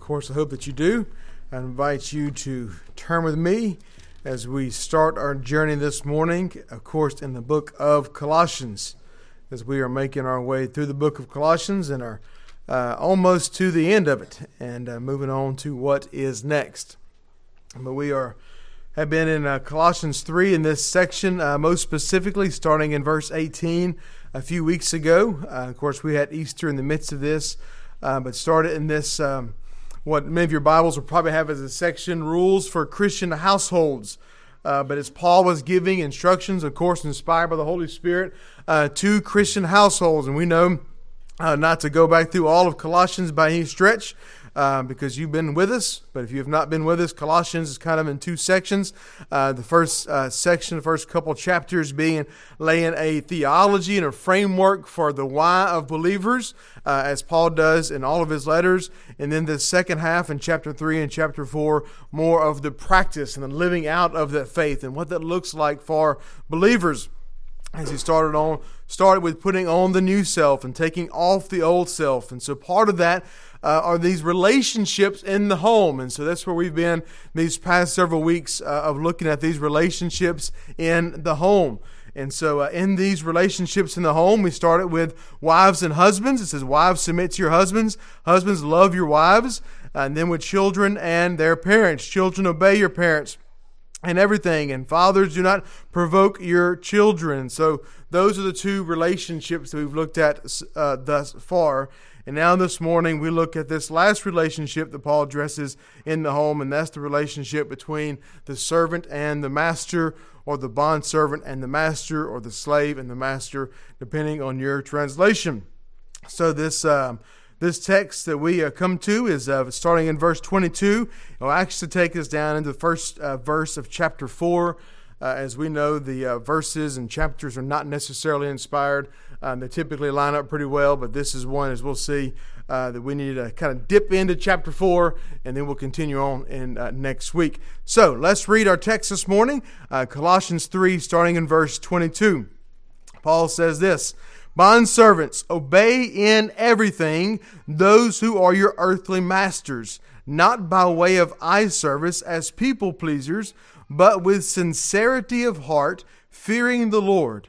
of course, I hope that you do. I invite you to turn with me as we start our journey this morning, of course, in the book of Colossians, as we are making our way through the book of Colossians and are uh, almost to the end of it and uh, moving on to what is next. But we are have been in uh, Colossians 3 in this section, uh, most specifically starting in verse 18 a few weeks ago. Uh, of course, we had Easter in the midst of this, uh, but started in this. Um, what many of your Bibles will probably have as a section rules for Christian households. Uh, but as Paul was giving instructions, of course, inspired by the Holy Spirit, uh, to Christian households. And we know uh, not to go back through all of Colossians by any stretch, uh, because you've been with us. But if you have not been with us, Colossians is kind of in two sections. Uh, the first uh, section, the first couple chapters, being laying a theology and a framework for the why of believers, uh, as Paul does in all of his letters. And then the second half in chapter three and chapter four, more of the practice and the living out of that faith and what that looks like for believers as he started on started with putting on the new self and taking off the old self and so part of that uh, are these relationships in the home. And so that's where we've been these past several weeks uh, of looking at these relationships in the home. And so, uh, in these relationships in the home, we started with wives and husbands. It says, Wives, submit to your husbands. Husbands, love your wives. And then with children and their parents. Children, obey your parents and everything. And fathers, do not provoke your children. So, those are the two relationships that we've looked at uh, thus far. And now this morning we look at this last relationship that Paul addresses in the home, and that's the relationship between the servant and the master, or the bond servant and the master, or the slave and the master, depending on your translation. So this. Um, this text that we uh, come to is uh, starting in verse 22. It will actually take us down into the first uh, verse of chapter 4. Uh, as we know, the uh, verses and chapters are not necessarily inspired. Um, they typically line up pretty well, but this is one, as we'll see, uh, that we need to kind of dip into chapter 4, and then we'll continue on in uh, next week. So let's read our text this morning uh, Colossians 3, starting in verse 22. Paul says this. Bond servants, obey in everything those who are your earthly masters, not by way of eye service as people pleasers, but with sincerity of heart, fearing the Lord.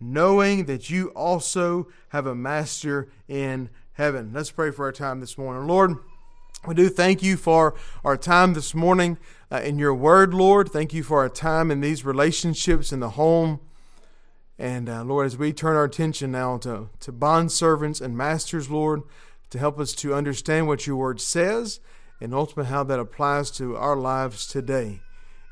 knowing that you also have a master in heaven. Let's pray for our time this morning. Lord, we do thank you for our time this morning uh, in your word, Lord. Thank you for our time in these relationships in the home. And uh, Lord, as we turn our attention now to, to bondservants and masters, Lord, to help us to understand what your word says and ultimately how that applies to our lives today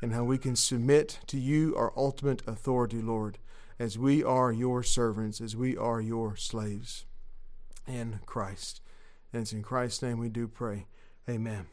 and how we can submit to you, our ultimate authority, Lord, as we are your servants, as we are your slaves in Christ. And it's in Christ's name we do pray. Amen.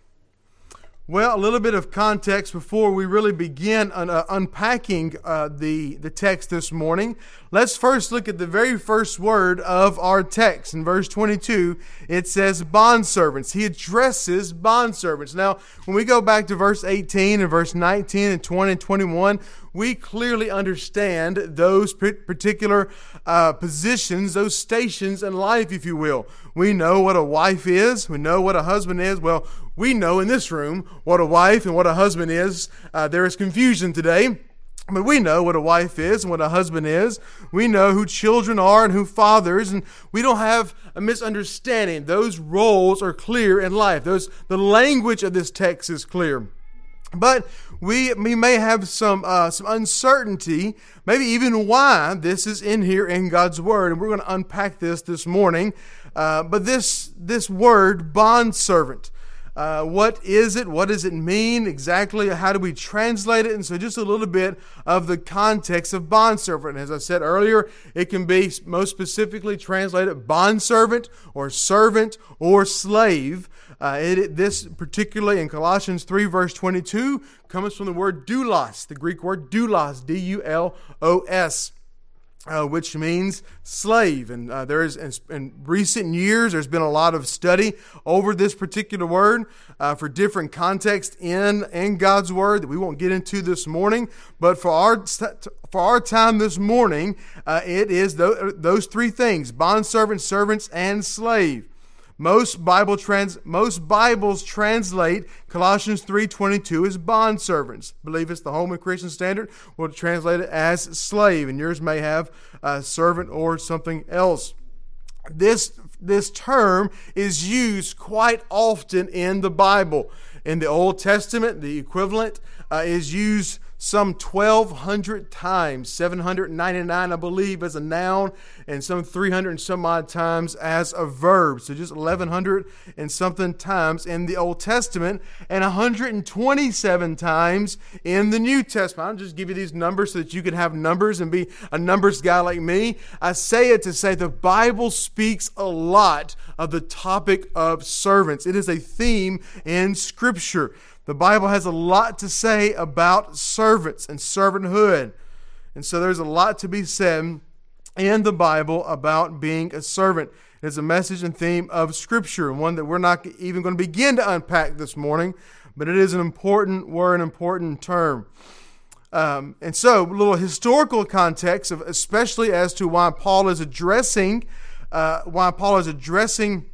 Well, a little bit of context before we really begin un- uh, unpacking uh, the, the text this morning. Let's first look at the very first word of our text. In verse 22, it says bondservants. He addresses bondservants. Now, when we go back to verse 18 and verse 19 and 20 and 21, we clearly understand those particular uh, positions, those stations in life, if you will. We know what a wife is, we know what a husband is. Well, we know in this room what a wife and what a husband is. Uh, there is confusion today. But we know what a wife is and what a husband is. We know who children are and who fathers, and we don't have a misunderstanding. Those roles are clear in life. Those the language of this text is clear. But we, we may have some, uh, some uncertainty, maybe even why this is in here in God's Word. And we're going to unpack this this morning. Uh, but this, this word, bondservant, Uh, what is it? What does it mean exactly? How do we translate it? And so, just a little bit of the context of bondservant. As I said earlier, it can be most specifically translated bondservant or servant or slave. Uh, it, this, particularly in Colossians 3, verse 22, comes from the word doulos, the Greek word doulos, D U L O S uh, which means slave. And uh, there is, in, recent years, there's been a lot of study over this particular word uh, for different contexts in, in God's word that we won't get into this morning. But for our, for our time this morning, uh, it is th- those three things bondservant, servants, and slave. Most Bible trans most Bibles translate Colossians 3:22 as bondservants. Believe it's the Holman Christian Standard will translate it as slave, and yours may have a servant or something else. This this term is used quite often in the Bible. In the Old Testament, the equivalent uh, is used some 1,200 times, 799, I believe, as a noun, and some 300 and some odd times as a verb. So just 1,100 and something times in the Old Testament, and 127 times in the New Testament. I'll just give you these numbers so that you can have numbers and be a numbers guy like me. I say it to say the Bible speaks a lot of the topic of servants, it is a theme in Scripture. The Bible has a lot to say about servants and servanthood. And so there's a lot to be said in the Bible about being a servant. It's a message and theme of Scripture, and one that we're not even going to begin to unpack this morning, but it is an important word, an important term. Um, and so, a little historical context, of, especially as to why Paul is addressing, uh, why Paul is addressing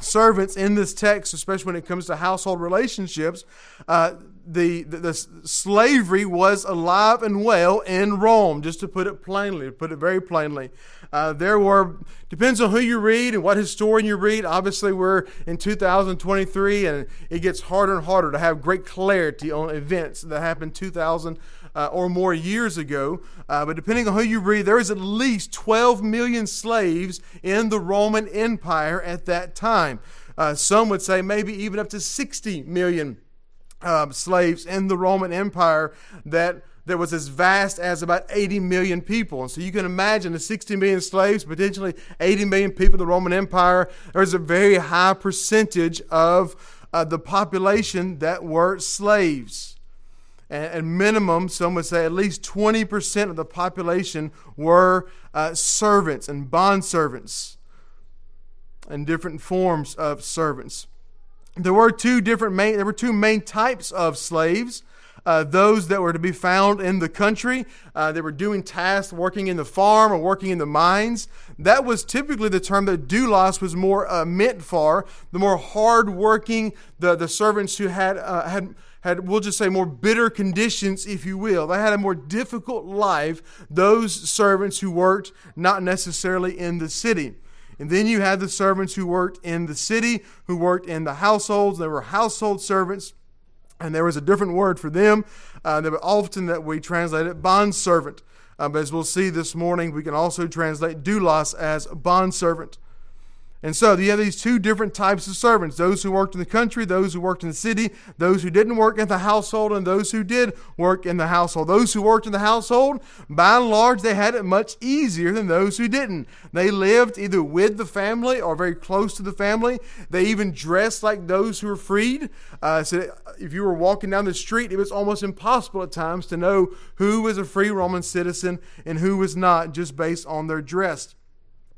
servants in this text, especially when it comes to household relationships, uh, the, the, the, slavery was alive and well in Rome, just to put it plainly, to put it very plainly. Uh, there were, depends on who you read and what historian you read. Obviously, we're in 2023 and it gets harder and harder to have great clarity on events that happened 2,000 uh, or more years ago. Uh, but depending on who you read, there is at least 12 million slaves in the Roman Empire at that time. Uh, some would say maybe even up to 60 million um, slaves in the Roman Empire that that was as vast as about 80 million people. And so you can imagine the 60 million slaves, potentially 80 million people in the Roman Empire. There's a very high percentage of uh, the population that were slaves and, minimum, some would say at least 20% of the population were uh, servants and bond servants and different forms of servants. There were two different main, there were two main types of slaves. Uh, those that were to be found in the country. Uh, they were doing tasks, working in the farm or working in the mines. That was typically the term that doulos was more uh, meant for. The more hardworking, the the servants who had uh, had had, we'll just say, more bitter conditions, if you will. They had a more difficult life, those servants who worked not necessarily in the city. And then you had the servants who worked in the city, who worked in the households. They were household servants, and there was a different word for them. Uh, that often that we translated bond servant. Uh, but as we'll see this morning, we can also translate doulos as bond servant. And so you have these two different types of servants those who worked in the country, those who worked in the city, those who didn't work in the household, and those who did work in the household. Those who worked in the household, by and large, they had it much easier than those who didn't. They lived either with the family or very close to the family. They even dressed like those who were freed. Uh, so if you were walking down the street, it was almost impossible at times to know who was a free Roman citizen and who was not just based on their dress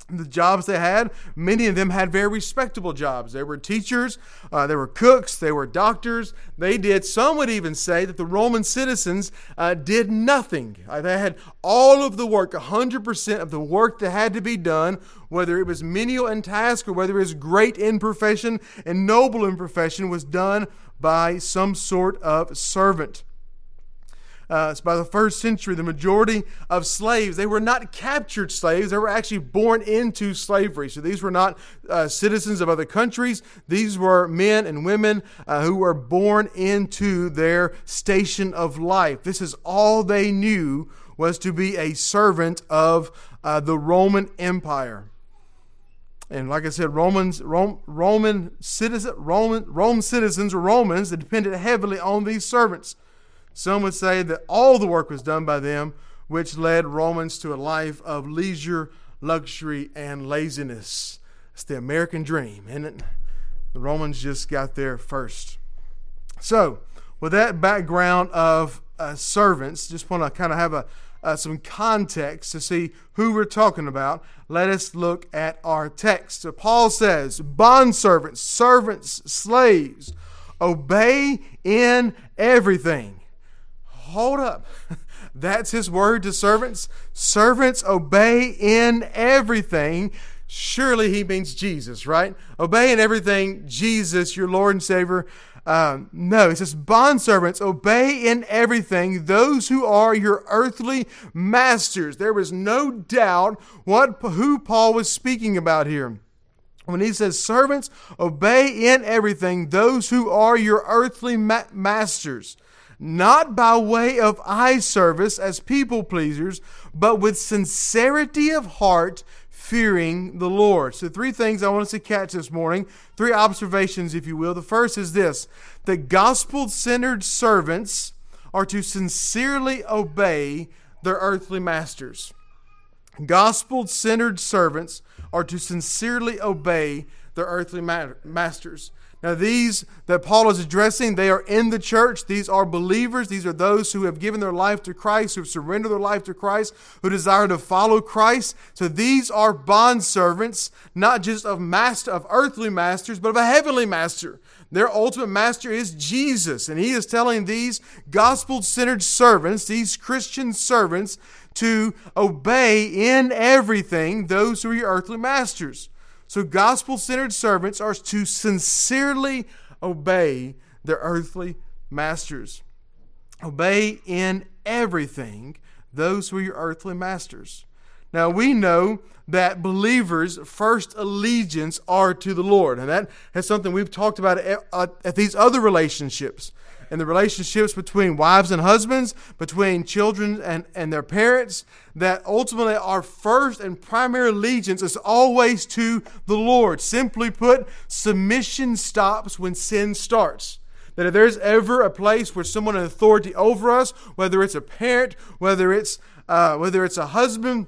the jobs they had, many of them had very respectable jobs. They were teachers, uh, they were cooks, they were doctors. They did, some would even say that the Roman citizens uh, did nothing. Uh, they had all of the work, 100% of the work that had to be done, whether it was menial in task or whether it was great in profession and noble in profession, was done by some sort of servant uh, by the first century, the majority of slaves, they were not captured slaves. They were actually born into slavery. So these were not uh, citizens of other countries. These were men and women uh, who were born into their station of life. This is all they knew was to be a servant of uh, the Roman Empire. And like I said, Romans, Rome, Roman citizen, Roman, Rome citizens Romans that depended heavily on these servants. Some would say that all the work was done by them, which led Romans to a life of leisure, luxury, and laziness. It's the American dream, isn't it? The Romans just got there first. So, with that background of uh, servants, just want to kind of have a uh, some context to see who we're talking about, let us look at our text. So Paul says, Bondservants, servants, slaves, obey in everything. Hold up. That's his word to servants. Servants, obey in everything. Surely he means Jesus, right? Obey in everything, Jesus, your Lord and Savior. Um, no, it says, Bondservants, obey in everything those who are your earthly masters. There was no doubt what who Paul was speaking about here. When he says, Servants, obey in everything those who are your earthly ma- masters, not by way of eye service as people pleasers, but with sincerity of heart fearing the Lord. So, three things I want us to catch this morning, three observations, if you will. The first is this the gospel centered servants are to sincerely obey their earthly masters. Gospel centered servants are to sincerely obey their earthly masters. Now, these that Paul is addressing, they are in the church. These are believers. These are those who have given their life to Christ, who have surrendered their life to Christ, who desire to follow Christ. So these are bond servants, not just of master of earthly masters, but of a heavenly master. Their ultimate master is Jesus, and he is telling these gospel-centered servants, these Christian servants, to obey in everything those who are your earthly masters. So, gospel centered servants are to sincerely obey their earthly masters. Obey in everything those who are your earthly masters. Now, we know that believers' first allegiance are to the Lord. And that is something we've talked about at, at these other relationships in the relationships between wives and husbands, between children and, and their parents, that ultimately our first and primary allegiance is always to the Lord. Simply put, submission stops when sin starts. That if there's ever a place where someone in authority over us, whether it's a parent, whether it's uh, whether it's a husband,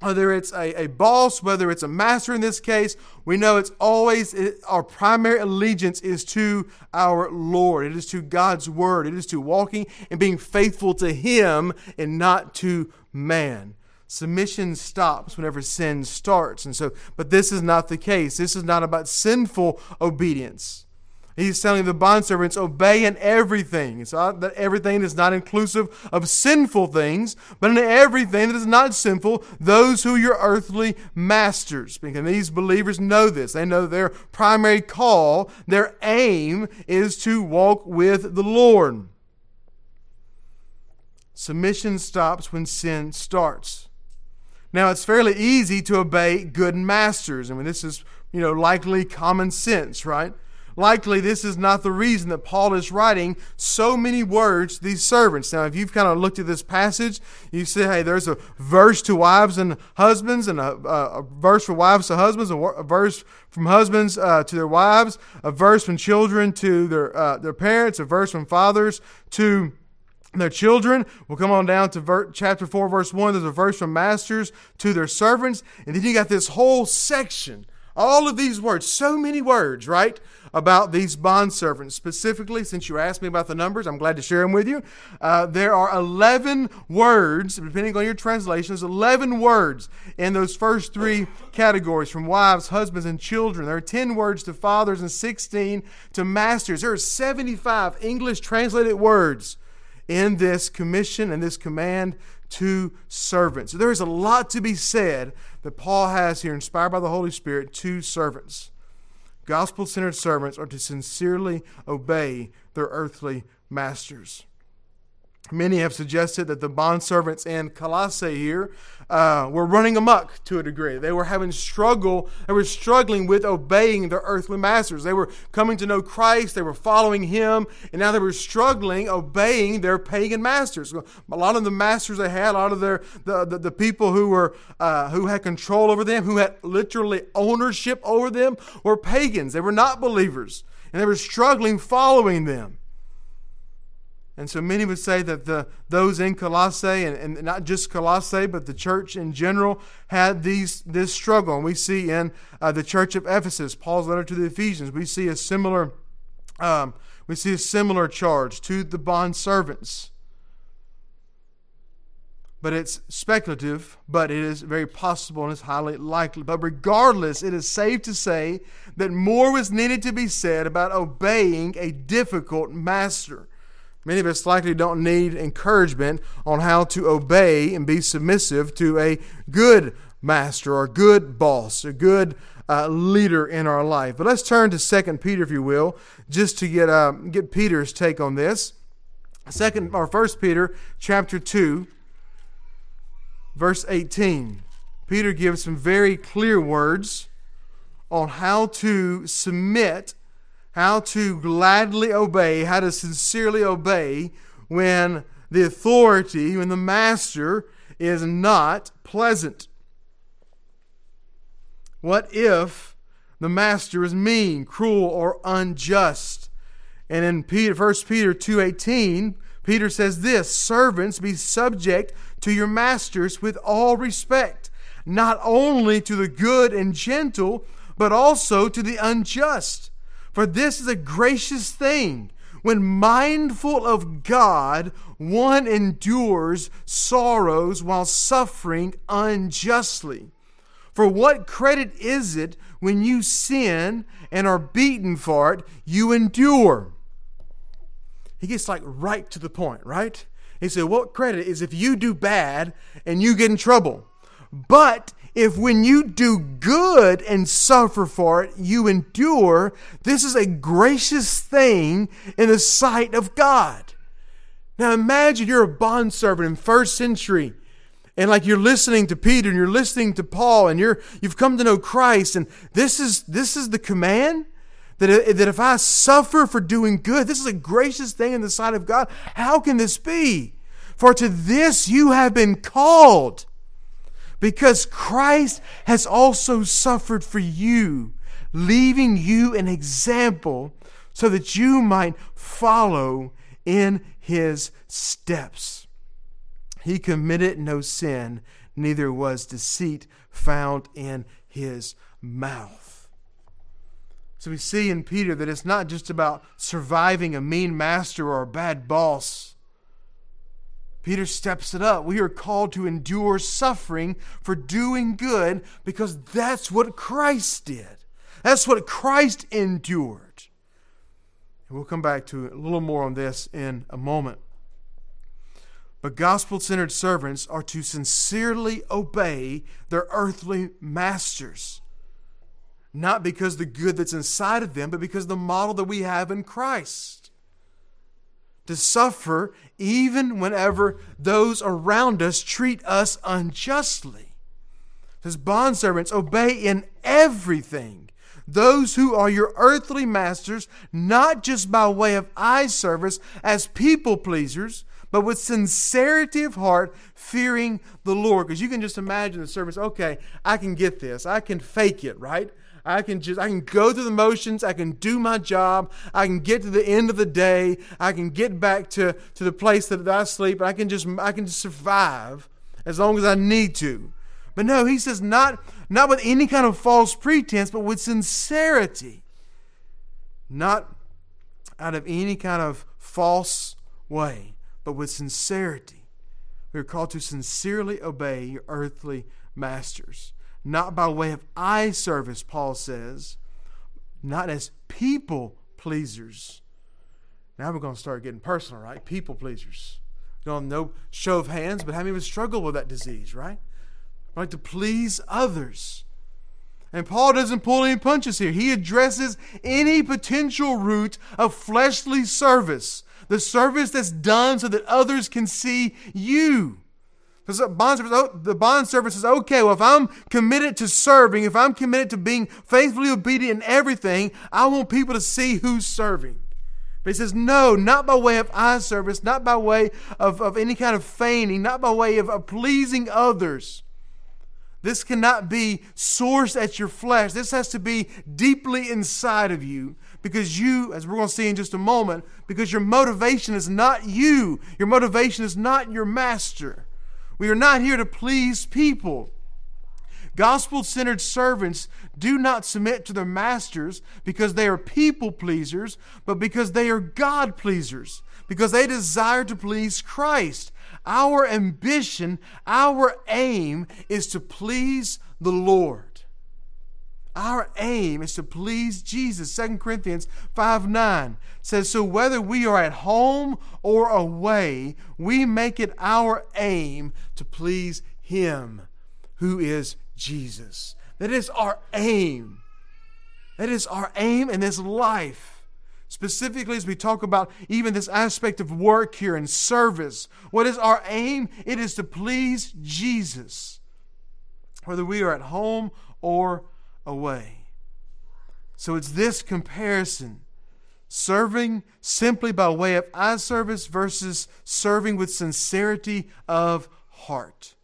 whether it's a, a boss, whether it's a master in this case, we know it's always it, our primary allegiance is to our Lord. It is to God's word. It is to walking and being faithful to Him and not to man. Submission stops whenever sin starts. And so, but this is not the case. This is not about sinful obedience. He's telling the bondservants, obey in everything. So that everything is not inclusive of sinful things, but in everything that is not sinful, those who are your earthly masters. Because these believers know this. They know their primary call, their aim is to walk with the Lord. Submission stops when sin starts. Now, it's fairly easy to obey good masters. I mean, this is, you know, likely common sense, right? Likely this is not the reason that Paul is writing so many words to these servants. Now, if you've kind of looked at this passage, you say, hey, there's a verse to wives and husbands, and a, a, verse for wives to husbands, a, a verse from husbands uh, to their wives, a verse from children to their, uh, their parents, a verse from fathers to their children. We'll come on down to ver- chapter 4, verse 1. There's a verse from masters to their servants. And then you got this whole section all of these words, so many words, right, about these bondservants. Specifically, since you asked me about the numbers, I'm glad to share them with you. Uh, there are 11 words, depending on your translations, 11 words in those first three categories from wives, husbands, and children. There are 10 words to fathers and 16 to masters. There are 75 English translated words in this commission and this command to servants. So there is a lot to be said that Paul has here, inspired by the Holy Spirit, to servants. Gospel centered servants are to sincerely obey their earthly masters. Many have suggested that the bondservants in Colossae here uh, were running amok to a degree. They were having struggle. They were struggling with obeying their earthly masters. They were coming to know Christ. They were following Him, and now they were struggling obeying their pagan masters. A lot of the masters they had, a lot of their the, the, the people who were uh, who had control over them, who had literally ownership over them, were pagans. They were not believers, and they were struggling following them. And so many would say that the those in Colossae, and, and not just Colossae, but the church in general, had these this struggle. And we see in uh, the church of Ephesus, Paul's letter to the Ephesians, we see a similar um, we see a similar charge to the bond servants. But it's speculative, but it is very possible and it's highly likely. But regardless, it is safe to say that more was needed to be said about obeying a difficult master. Many of us likely don't need encouragement on how to obey and be submissive to a good master or good boss, a good uh, leader in our life. But let's turn to Second Peter, if you will, just to get uh, get Peter's take on this. Second or First Peter, chapter two, verse eighteen. Peter gives some very clear words on how to submit how to gladly obey, how to sincerely obey when the authority, when the master is not pleasant. What if the master is mean, cruel, or unjust? And in Peter, 1 Peter 2.18, Peter says this, Servants, be subject to your masters with all respect, not only to the good and gentle, but also to the unjust. For this is a gracious thing. When mindful of God, one endures sorrows while suffering unjustly. For what credit is it when you sin and are beaten for it, you endure? He gets like right to the point, right? He said, What credit is if you do bad and you get in trouble? But if when you do good and suffer for it, you endure, this is a gracious thing in the sight of God. Now imagine you're a bondservant in first century and like you're listening to Peter and you're listening to Paul and you're you've come to know Christ and this is this is the command that, uh, that if I suffer for doing good, this is a gracious thing in the sight of God. How can this be? For to this you have been called because Christ has also suffered for you, leaving you an example so that you might follow in his steps. He committed no sin, neither was deceit found in his mouth. So we see in Peter that it's not just about surviving a mean master or a bad boss Peter steps it up. We are called to endure suffering for doing good because that's what Christ did. That's what Christ endured. And we'll come back to a little more on this in a moment. But gospel centered servants are to sincerely obey their earthly masters. Not because the good that's inside of them, but because the model that we have in Christ to suffer even whenever those around us treat us unjustly. As bondservants, obey in everything those who are your earthly masters, not just by way of eye service as people pleasers, but with sincerity of heart, fearing the Lord. Because you can just imagine the servants, okay, I can get this, I can fake it, right? I can just I can go through the motions, I can do my job, I can get to the end of the day, I can get back to, to the place that I sleep, I can just I can just survive as long as I need to. But no, he says not not with any kind of false pretense, but with sincerity. Not out of any kind of false way, but with sincerity. We are called to sincerely obey your earthly masters not by way of eye service, Paul says, not as people pleasers. Now we're going to start getting personal, right? People pleasers. Don't no show of hands, but how many of us struggle with that disease, right? Right to please others. And Paul doesn't pull any punches here. He addresses any potential root of fleshly service the service that's done so that others can see you. Because the bond service, the bond service is okay. Well, if I'm committed to serving, if I'm committed to being faithfully obedient in everything, I want people to see who's serving. But he says, no, not by way of eye service, not by way of, of any kind of feigning, not by way of, of pleasing others. This cannot be sourced at your flesh. This has to be deeply inside of you because you, as we're going to see in just a moment, because your motivation is not you. Your motivation is not your master. We are not here to please people. Gospel centered servants do not submit to their masters because they are people pleasers, but because they are God pleasers, because they desire to please Christ. Our ambition, our aim is to please the Lord. Our aim is to please Jesus. 2 Corinthians 5 9 says, So whether we are at home or away, we make it our aim to please Him who is Jesus. That is our aim. That is our aim in this life. Specifically, as we talk about even this aspect of work here and service, what is our aim? It is to please Jesus, whether we are at home or away. So it's this comparison serving simply by way of eye service versus serving with sincerity of heart.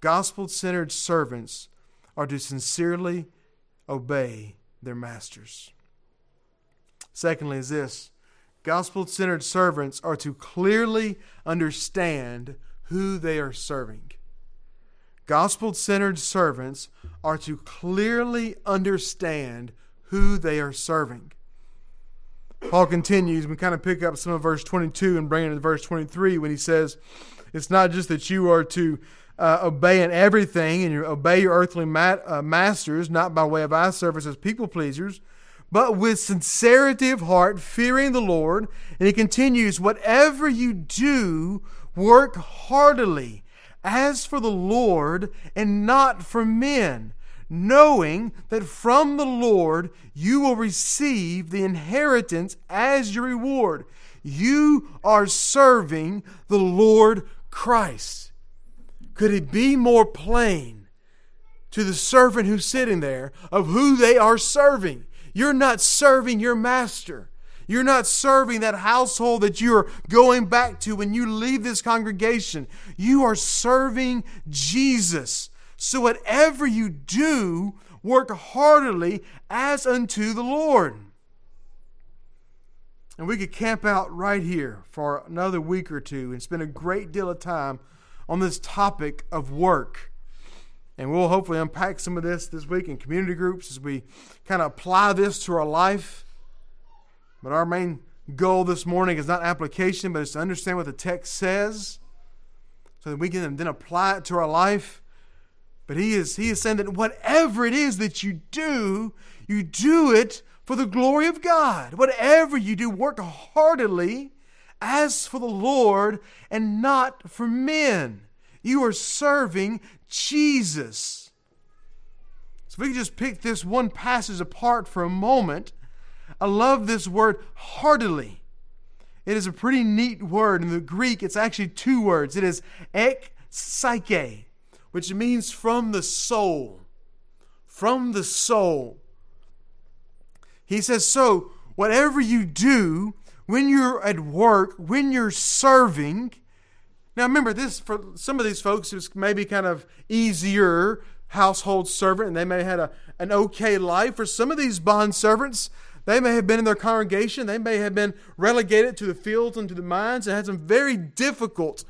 Gospel centered servants are to sincerely obey their masters. Secondly, is this gospel centered servants are to clearly understand who they are serving. Gospel centered servants are to clearly understand who they are serving. Paul continues, we kind of pick up some of verse 22 and bring it to verse 23 when he says, It's not just that you are to uh, obey in everything and you obey your earthly ma- uh, masters, not by way of eye service as people pleasers, but with sincerity of heart, fearing the Lord. And he continues, Whatever you do, work heartily as for the Lord and not for men, knowing that from the Lord you will receive the inheritance as your reward. You are serving the Lord Christ. Could it be more plain to the servant who's sitting there of who they are serving? You're not serving your master. You're not serving that household that you're going back to when you leave this congregation. You are serving Jesus. So, whatever you do, work heartily as unto the Lord. And we could camp out right here for another week or two and spend a great deal of time on this topic of work. And we'll hopefully unpack some of this this week in community groups as we kind of apply this to our life. But our main goal this morning is not application, but it's to understand what the text says so that we can then apply it to our life. But he is, he is saying that whatever it is that you do, you do it for the glory of God. Whatever you do, work heartily as for the Lord and not for men. You are serving Jesus. So if we can just pick this one passage apart for a moment I love this word heartily. It is a pretty neat word. In the Greek, it's actually two words. It is ek psyche, which means from the soul. From the soul. He says, so whatever you do, when you're at work, when you're serving, now remember this for some of these folks, it's maybe kind of easier household servant, and they may have had a, an okay life. For some of these bond servants, they may have been in their congregation. They may have been relegated to the fields and to the mines and had some very difficult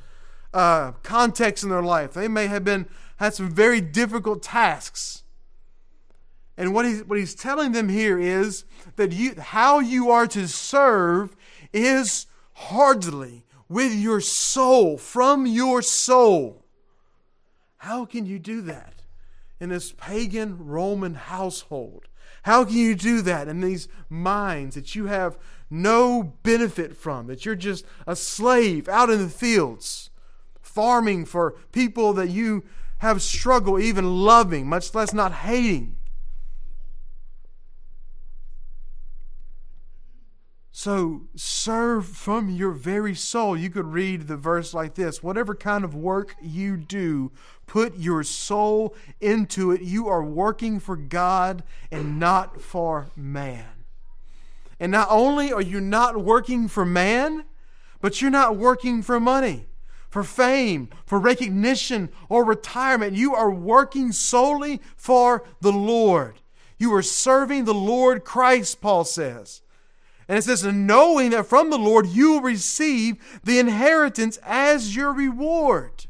uh, contexts in their life. They may have been had some very difficult tasks. And what he's, what he's telling them here is that you, how you are to serve is hardly with your soul, from your soul. How can you do that in this pagan Roman household? How can you do that in these mines that you have no benefit from, that you're just a slave out in the fields, farming for people that you have struggle even loving, much less not hating? So serve from your very soul. You could read the verse like this Whatever kind of work you do, put your soul into it. You are working for God and not for man. And not only are you not working for man, but you're not working for money, for fame, for recognition, or retirement. You are working solely for the Lord. You are serving the Lord Christ, Paul says. And it says, knowing that from the Lord you will receive the inheritance as your reward.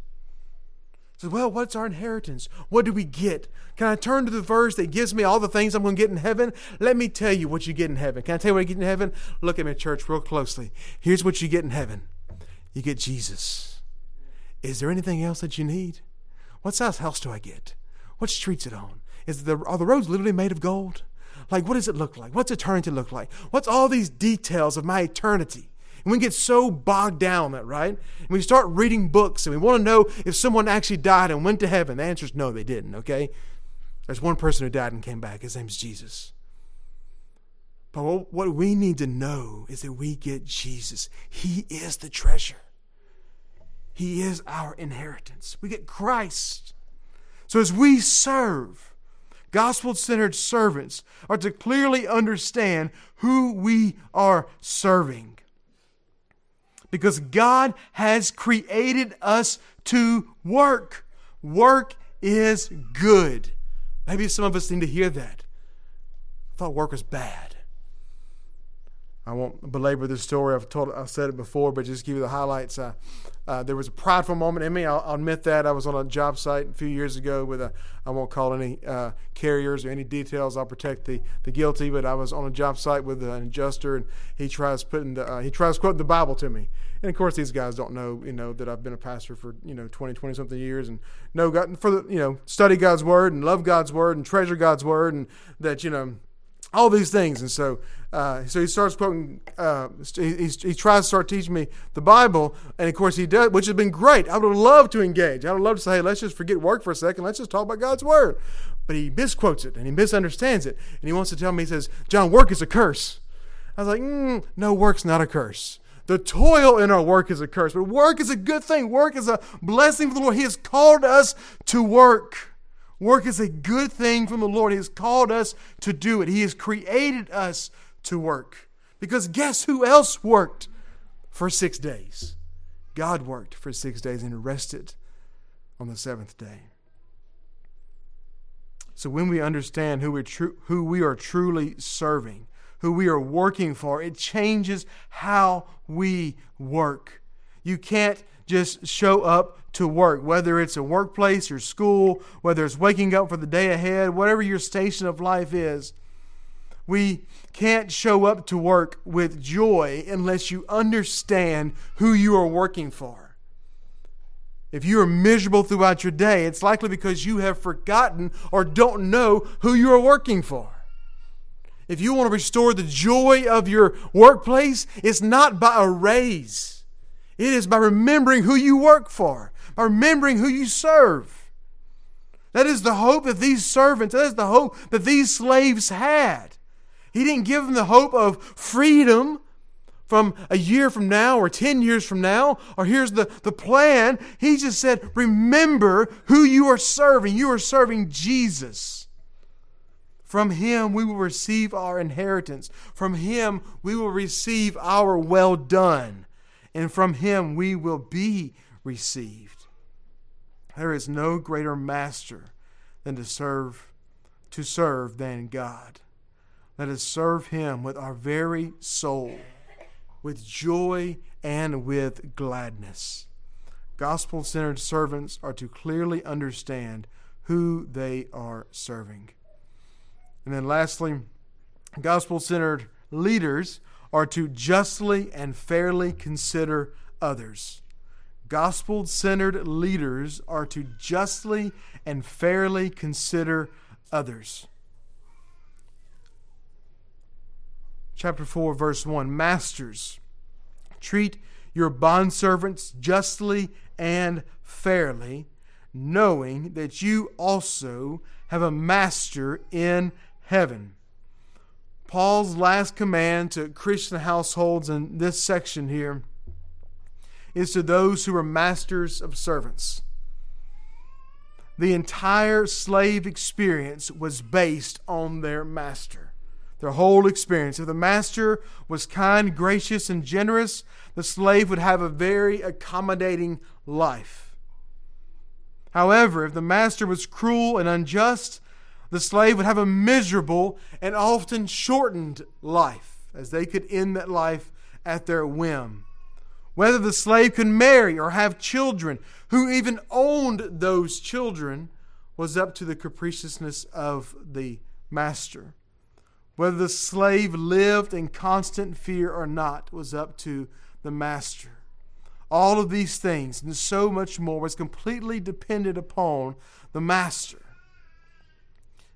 So, well, what's our inheritance? What do we get? Can I turn to the verse that gives me all the things I'm going to get in heaven? Let me tell you what you get in heaven. Can I tell you what you get in heaven? Look at me, church, real closely. Here's what you get in heaven you get Jesus. Is there anything else that you need? What size house do I get? What street's it on? Is the, are the roads literally made of gold? Like, what does it look like? What's eternity look like? What's all these details of my eternity? And we get so bogged down that, right? And we start reading books and we want to know if someone actually died and went to heaven. The answer is no, they didn't, okay? There's one person who died and came back. His name's Jesus. But what we need to know is that we get Jesus. He is the treasure, He is our inheritance. We get Christ. So as we serve, gospel centered servants are to clearly understand who we are serving. Because God has created us to work. Work is good. Maybe some of us need to hear that. I thought work was bad. I won't belabor this story. I've told, I've said it before, but just give you the highlights. Uh, uh, there was a prideful moment in me. I'll, I'll, admit that. I was on a job site a few years ago with a, I won't call any uh, carriers or any details. I'll protect the, the guilty, but I was on a job site with an adjuster and he tries putting the, uh, he tries quoting the Bible to me. And of course, these guys don't know, you know, that I've been a pastor for, you know, 20, 20 something years and know God, for the, you know, study God's word and love God's word and treasure God's word and that, you know, all these things. And so, uh, so he starts quoting. Uh, he, he, tries to start teaching me the Bible, and of course he does, which has been great. I would have loved to engage. I would love to say, hey, let's just forget work for a second. Let's just talk about God's word. But he misquotes it and he misunderstands it, and he wants to tell me. He says, John, work is a curse. I was like, mm, no, work's not a curse. The toil in our work is a curse, but work is a good thing. Work is a blessing for the Lord. He has called us to work. Work is a good thing from the Lord. He has called us to do it. He has created us to work. Because guess who else worked for six days? God worked for six days and rested on the seventh day. So when we understand who we, who we are truly serving, who we are working for, it changes how we work. You can't just show up to work, whether it's a workplace or school, whether it's waking up for the day ahead, whatever your station of life is. We can't show up to work with joy unless you understand who you are working for. If you are miserable throughout your day, it's likely because you have forgotten or don't know who you are working for. If you want to restore the joy of your workplace, it's not by a raise. It is by remembering who you work for by remembering who you serve. That is the hope that these servants, that is the hope that these slaves had. He didn't give them the hope of freedom from a year from now or 10 years from now, or here's the, the plan. He just said, Remember who you are serving. You are serving Jesus. From him we will receive our inheritance. From him we will receive our well done. And from him we will be received. There is no greater master than to serve to serve than God. Let us serve him with our very soul, with joy and with gladness. Gospel centered servants are to clearly understand who they are serving. And then lastly, gospel centered leaders are to justly and fairly consider others gospel centered leaders are to justly and fairly consider others. Chapter 4, verse 1 Masters, treat your bondservants justly and fairly, knowing that you also have a master in heaven. Paul's last command to Christian households in this section here is to those who are masters of servants. The entire slave experience was based on their master. Their whole experience. If the master was kind, gracious, and generous, the slave would have a very accommodating life. However, if the master was cruel and unjust, the slave would have a miserable and often shortened life, as they could end that life at their whim. Whether the slave could marry or have children, who even owned those children, was up to the capriciousness of the master. Whether the slave lived in constant fear or not was up to the master. All of these things and so much more was completely dependent upon the master.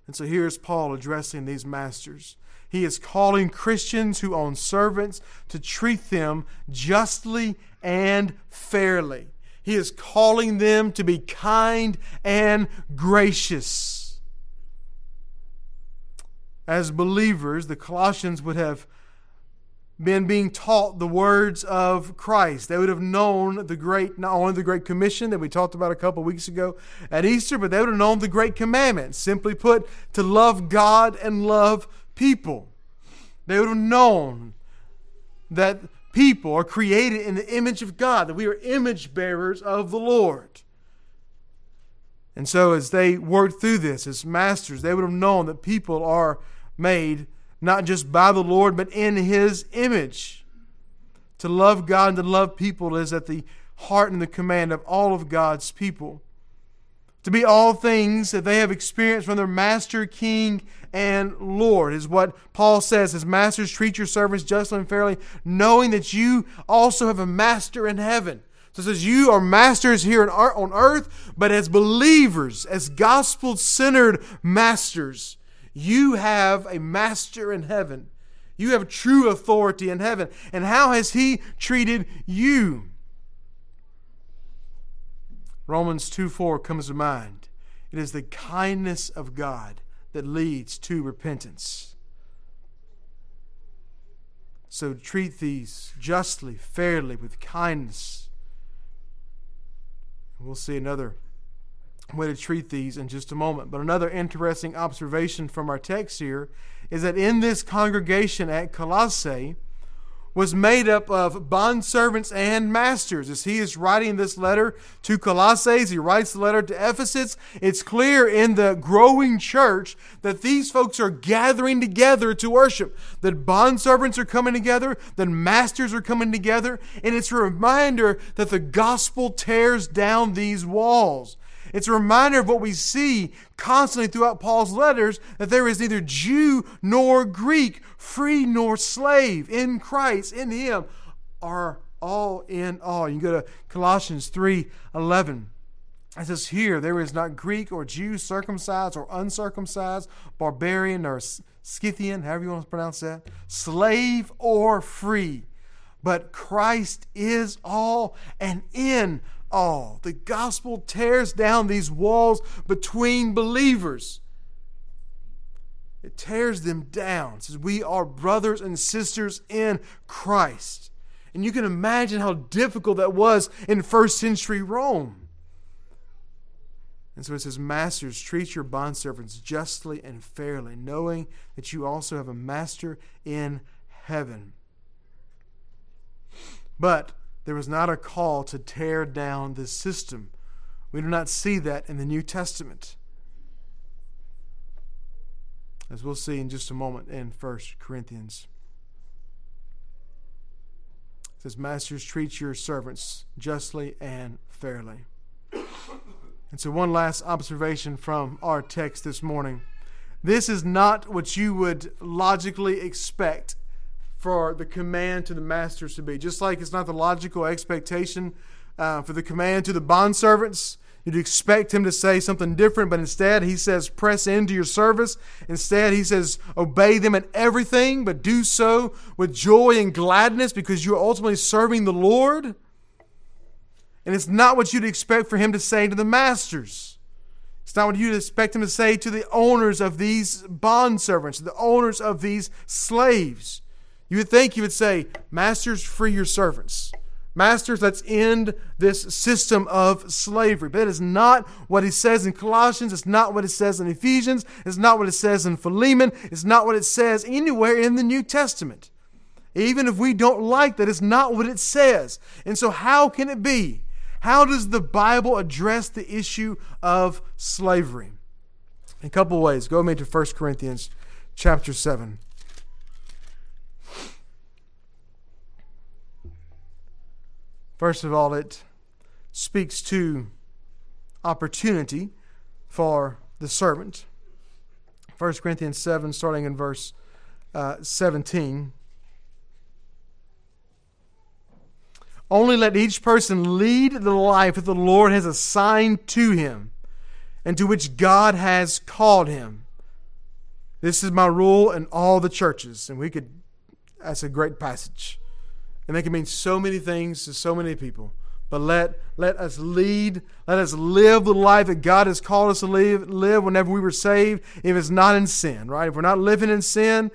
And so here's Paul addressing these masters. He is calling Christians who own servants to treat them justly and fairly. He is calling them to be kind and gracious. As believers, the Colossians would have been being taught the words of Christ. They would have known the great, not only the Great Commission that we talked about a couple weeks ago at Easter, but they would have known the Great Commandment. Simply put, to love God and love people. They would have known that people are created in the image of God, that we are image bearers of the Lord. And so, as they worked through this as masters, they would have known that people are made not just by the Lord, but in His image. To love God and to love people is at the heart and the command of all of God's people. To be all things that they have experienced from their master, king, and Lord is what Paul says. His masters treat your servants justly and fairly, knowing that you also have a master in heaven. So it says, You are masters here on earth, but as believers, as gospel centered masters, you have a master in heaven. You have true authority in heaven. And how has he treated you? Romans 2 4 comes to mind. It is the kindness of God that leads to repentance. So treat these justly, fairly, with kindness. We'll see another way to treat these in just a moment. But another interesting observation from our text here is that in this congregation at Colossae was made up of bondservants and masters. As he is writing this letter to Colossae, he writes the letter to Ephesus, it's clear in the growing church that these folks are gathering together to worship. That bondservants are coming together, that masters are coming together, and it's a reminder that the gospel tears down these walls. It's a reminder of what we see constantly throughout Paul's letters that there is neither Jew nor Greek, free nor slave in Christ, in Him, are all in all. You go to Colossians 3 11. It says here, there is not Greek or Jew, circumcised or uncircumcised, barbarian or Scythian, however you want to pronounce that, slave or free. But Christ is all and in all. The gospel tears down these walls between believers. It tears them down. It says we are brothers and sisters in Christ. And you can imagine how difficult that was in first century Rome. And so it says, Masters, treat your bondservants justly and fairly, knowing that you also have a master in heaven. But there was not a call to tear down this system. We do not see that in the New Testament. As we'll see in just a moment in 1 Corinthians. It says, Masters, treat your servants justly and fairly. And so, one last observation from our text this morning. This is not what you would logically expect for the command to the masters to be. Just like it's not the logical expectation uh, for the command to the bondservants. You'd expect him to say something different, but instead he says, press into your service. Instead, he says, obey them in everything, but do so with joy and gladness because you're ultimately serving the Lord. And it's not what you'd expect for him to say to the masters. It's not what you'd expect him to say to the owners of these bond servants, the owners of these slaves. You would think you would say, Masters, free your servants. Masters, let's end this system of slavery. But that is not what he says in Colossians. It's not what it says in Ephesians. It's not what it says in Philemon. It's not what it says anywhere in the New Testament. Even if we don't like that, it's not what it says. And so, how can it be? How does the Bible address the issue of slavery? In a couple ways. Go with me to 1 Corinthians chapter 7. First of all, it speaks to opportunity for the servant. 1 Corinthians 7, starting in verse uh, 17. Only let each person lead the life that the Lord has assigned to him and to which God has called him. This is my rule in all the churches. And we could, that's a great passage. And they can mean so many things to so many people. But let, let us lead, let us live the life that God has called us to live, live whenever we were saved, if it's not in sin, right? If we're not living in sin,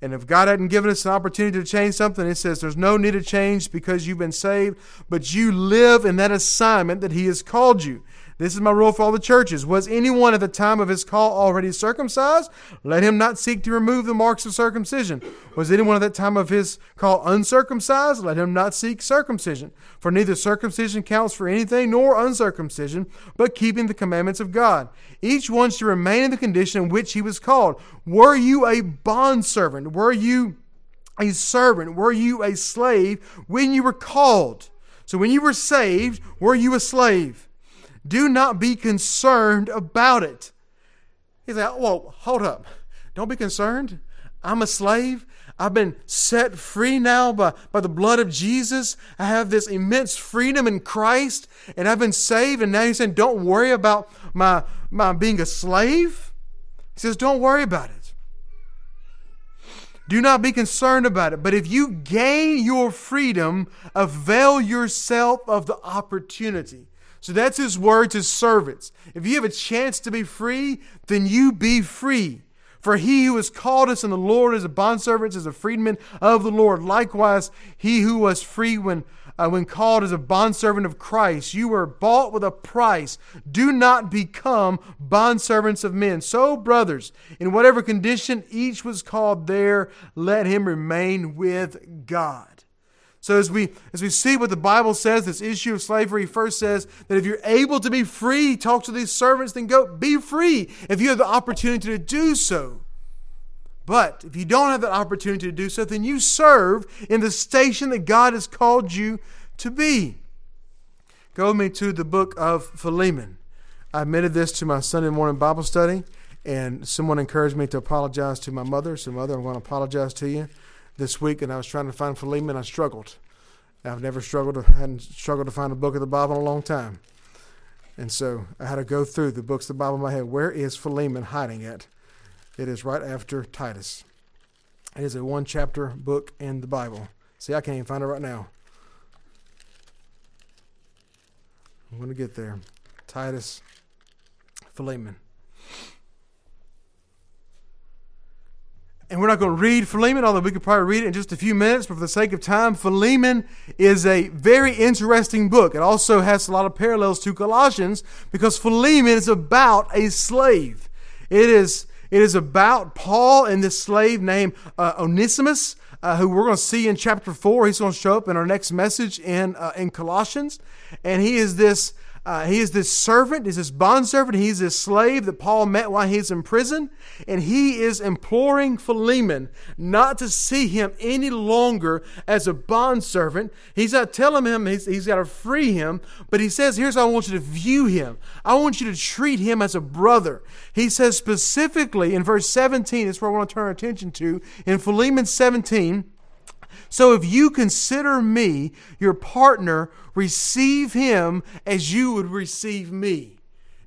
and if God hadn't given us an opportunity to change something, it says there's no need to change because you've been saved, but you live in that assignment that He has called you. This is my rule for all the churches. Was anyone at the time of his call already circumcised? Let him not seek to remove the marks of circumcision. Was anyone at that time of his call uncircumcised? Let him not seek circumcision. For neither circumcision counts for anything nor uncircumcision, but keeping the commandments of God. Each one should remain in the condition in which he was called. Were you a bondservant? Were you a servant? Were you a slave when you were called? So when you were saved, were you a slave? Do not be concerned about it. He's like, whoa, hold up. Don't be concerned. I'm a slave. I've been set free now by, by the blood of Jesus. I have this immense freedom in Christ, and I've been saved. And now he's saying, don't worry about my, my being a slave. He says, don't worry about it. Do not be concerned about it. But if you gain your freedom, avail yourself of the opportunity. So that's his word to servants. If you have a chance to be free, then you be free. For he who has called us in the Lord as a bondservant is a freedman of the Lord. Likewise, he who was free when, uh, when called as a bondservant of Christ, you were bought with a price. Do not become bondservants of men. So, brothers, in whatever condition each was called there, let him remain with God. So as we as we see what the Bible says, this issue of slavery first says that if you're able to be free, talk to these servants, then go be free if you have the opportunity to do so. But if you don't have that opportunity to do so, then you serve in the station that God has called you to be. Go with me to the book of Philemon. I admitted this to my Sunday morning Bible study, and someone encouraged me to apologize to my mother. So, mother, I'm going to apologize to you this week, and I was trying to find Philemon. I struggled. I've never struggled, hadn't struggled to find a book of the Bible in a long time. And so I had to go through the books of the Bible in my head. Where is Philemon hiding at? It is right after Titus. It is a one chapter book in the Bible. See, I can't even find it right now. I'm going to get there. Titus, Philemon. And we're not going to read Philemon, although we could probably read it in just a few minutes, but for the sake of time, Philemon is a very interesting book. It also has a lot of parallels to Colossians because Philemon is about a slave. It is, it is about Paul and this slave named uh, Onesimus, uh, who we're going to see in chapter 4. He's going to show up in our next message in, uh, in Colossians. And he is this uh, he is this servant, he's this bondservant, he's this slave that Paul met while he's in prison, and he is imploring Philemon not to see him any longer as a bondservant. He's not telling him he's, he's got to free him, but he says, Here's how I want you to view him. I want you to treat him as a brother. He says specifically in verse 17, that's where I want to turn our attention to, in Philemon 17. So if you consider me your partner, receive him as you would receive me.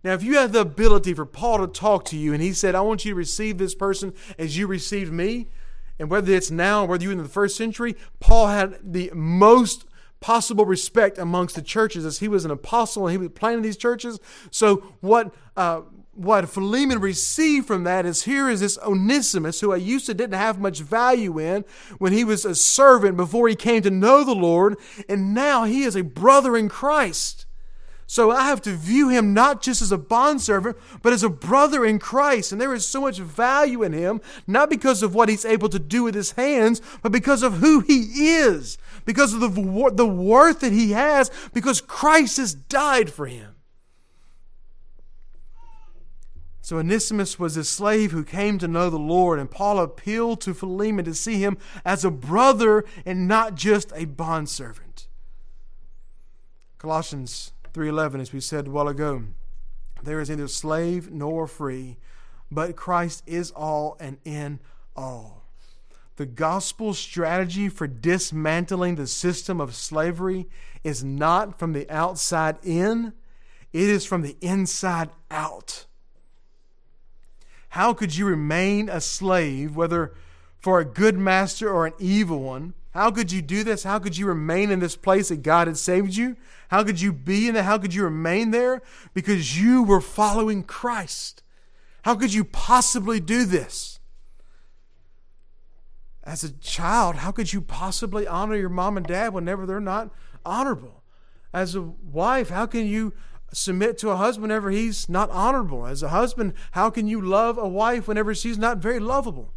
Now, if you have the ability for Paul to talk to you and he said, I want you to receive this person as you received me, and whether it's now or whether you're in the first century, Paul had the most possible respect amongst the churches as he was an apostle and he was planning these churches. So, what uh, what Philemon received from that is here is this Onesimus, who I used to didn't have much value in when he was a servant before he came to know the Lord, and now he is a brother in Christ. So I have to view him not just as a bondservant, but as a brother in Christ. And there is so much value in him, not because of what he's able to do with his hands, but because of who he is, because of the, the worth that he has, because Christ has died for him. So Onesimus was a slave who came to know the Lord, and Paul appealed to Philemon to see him as a brother and not just a bondservant. Colossians 3:11 as we said a while ago, there is neither slave nor free, but Christ is all and in all. The gospel strategy for dismantling the system of slavery is not from the outside in, it is from the inside out. How could you remain a slave, whether for a good master or an evil one? How could you do this? How could you remain in this place that God had saved you? How could you be in there? How could you remain there? Because you were following Christ. How could you possibly do this? As a child, how could you possibly honor your mom and dad whenever they're not honorable? As a wife, how can you submit to a husband whenever he's not honorable. As a husband, how can you love a wife whenever she's not very lovable?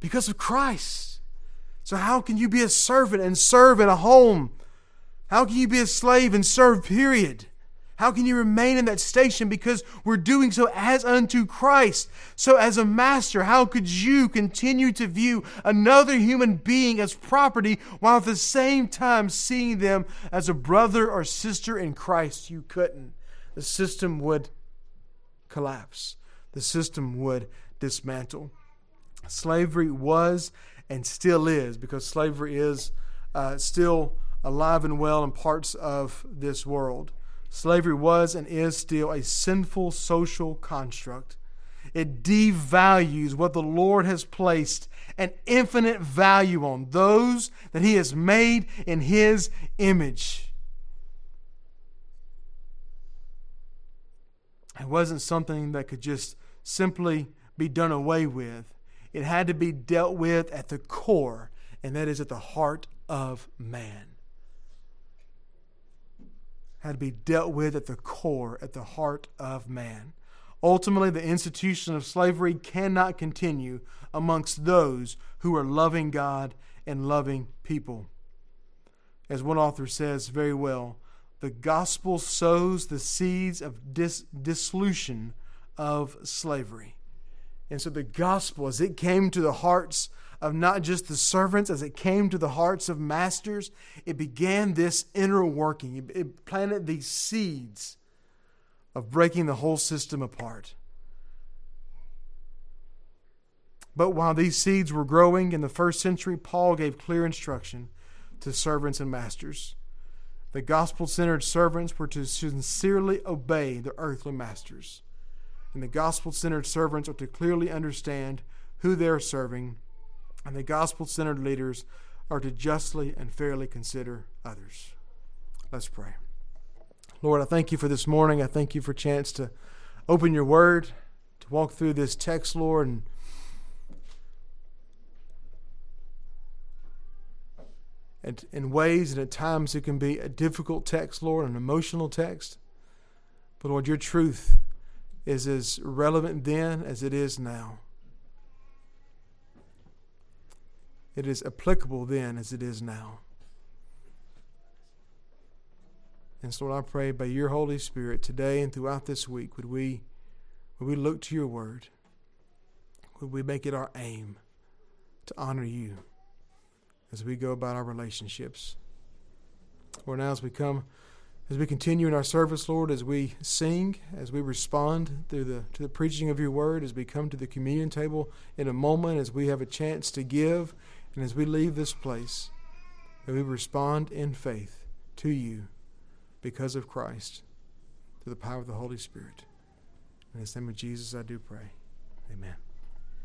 Because of Christ. So, how can you be a servant and serve in a home? How can you be a slave and serve, period? How can you remain in that station? Because we're doing so as unto Christ. So, as a master, how could you continue to view another human being as property while at the same time seeing them as a brother or sister in Christ? You couldn't. The system would collapse, the system would dismantle. Slavery was and still is, because slavery is uh, still alive and well in parts of this world. Slavery was and is still a sinful social construct. It devalues what the Lord has placed an infinite value on, those that He has made in His image. It wasn't something that could just simply be done away with. It had to be dealt with at the core, and that is at the heart of man had to be dealt with at the core, at the heart of man. Ultimately, the institution of slavery cannot continue amongst those who are loving God and loving people. As one author says very well, the gospel sows the seeds of dis- dissolution of slavery. And so the gospel, as it came to the hearts of not just the servants, as it came to the hearts of masters, it began this inner working. It planted these seeds of breaking the whole system apart. But while these seeds were growing in the first century, Paul gave clear instruction to servants and masters. The gospel centered servants were to sincerely obey their earthly masters. And the gospel centered servants are to clearly understand who they are serving and the gospel centered leaders are to justly and fairly consider others. Let's pray. Lord, I thank you for this morning. I thank you for a chance to open your word, to walk through this text, Lord, and and in ways and at times it can be a difficult text, Lord, an emotional text. But Lord, your truth is as relevant then as it is now. It is applicable then as it is now. And so, Lord, I pray by your Holy Spirit today and throughout this week, would we, would we look to your word? Would we make it our aim to honor you as we go about our relationships? Lord, now as we come, as we continue in our service, Lord, as we sing, as we respond through the to the preaching of your word, as we come to the communion table in a moment, as we have a chance to give and as we leave this place, that we respond in faith to you because of Christ, through the power of the Holy Spirit. In the name of Jesus, I do pray. Amen.